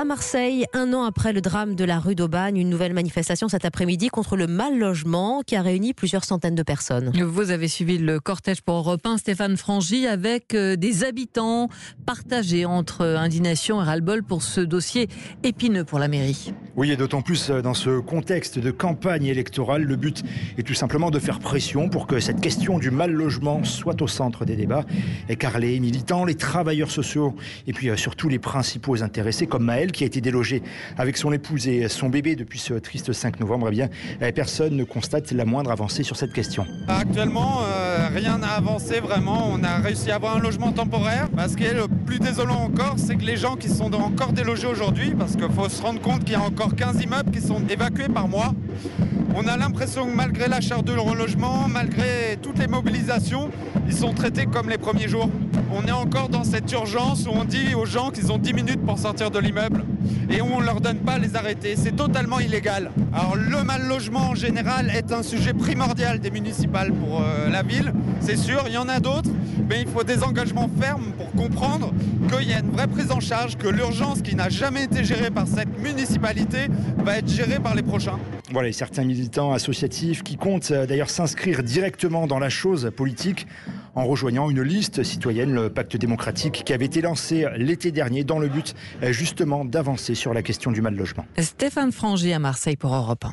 à Marseille, un an après le drame de la rue d'Aubagne, une nouvelle manifestation cet après-midi contre le mal logement qui a réuni plusieurs centaines de personnes. Vous avez suivi le cortège pour Europe 1, Stéphane Frangy, avec euh, des habitants partagés entre indignation et ras-le-bol pour ce dossier épineux pour la mairie. Oui, et d'autant plus euh, dans ce contexte de campagne électorale, le but est tout simplement de faire pression pour que cette question du mal logement soit au centre des débats, et car les militants, les travailleurs sociaux et puis euh, surtout les principaux intéressés comme Maël qui a été délogé avec son épouse et son bébé depuis ce triste 5 novembre, eh bien euh, personne ne constate la moindre avancée sur cette question. Actuellement, euh, rien n'a avancé vraiment. On a réussi à avoir un logement temporaire. Ce qui est le plus désolant encore, c'est que les gens qui sont encore délogés aujourd'hui, parce qu'il faut se rendre compte qu'il y a encore 15 immeubles qui sont évacués par mois. On a l'impression que malgré la charte de relogement, malgré toutes les mobilisations, ils sont traités comme les premiers jours. On est encore dans cette urgence où on dit aux gens qu'ils ont 10 minutes pour sortir de l'immeuble et où on ne leur donne pas les arrêtés. C'est totalement illégal. Alors le mal logement en général est un sujet primordial des municipales pour euh, la ville, c'est sûr. Il y en a d'autres, mais il faut des engagements fermes pour comprendre qu'il y a une vraie prise en charge, que l'urgence qui n'a jamais été gérée par cette municipalité va être gérée par les prochains. Voilà, et certains militants associatifs qui comptent euh, d'ailleurs s'inscrire directement dans la chose politique en rejoignant une liste citoyenne, le pacte démocratique, qui avait été lancé l'été dernier dans le but euh, justement d'avancer sur la question du mal logement. Stéphane Frangy à Marseille pour Europe 1.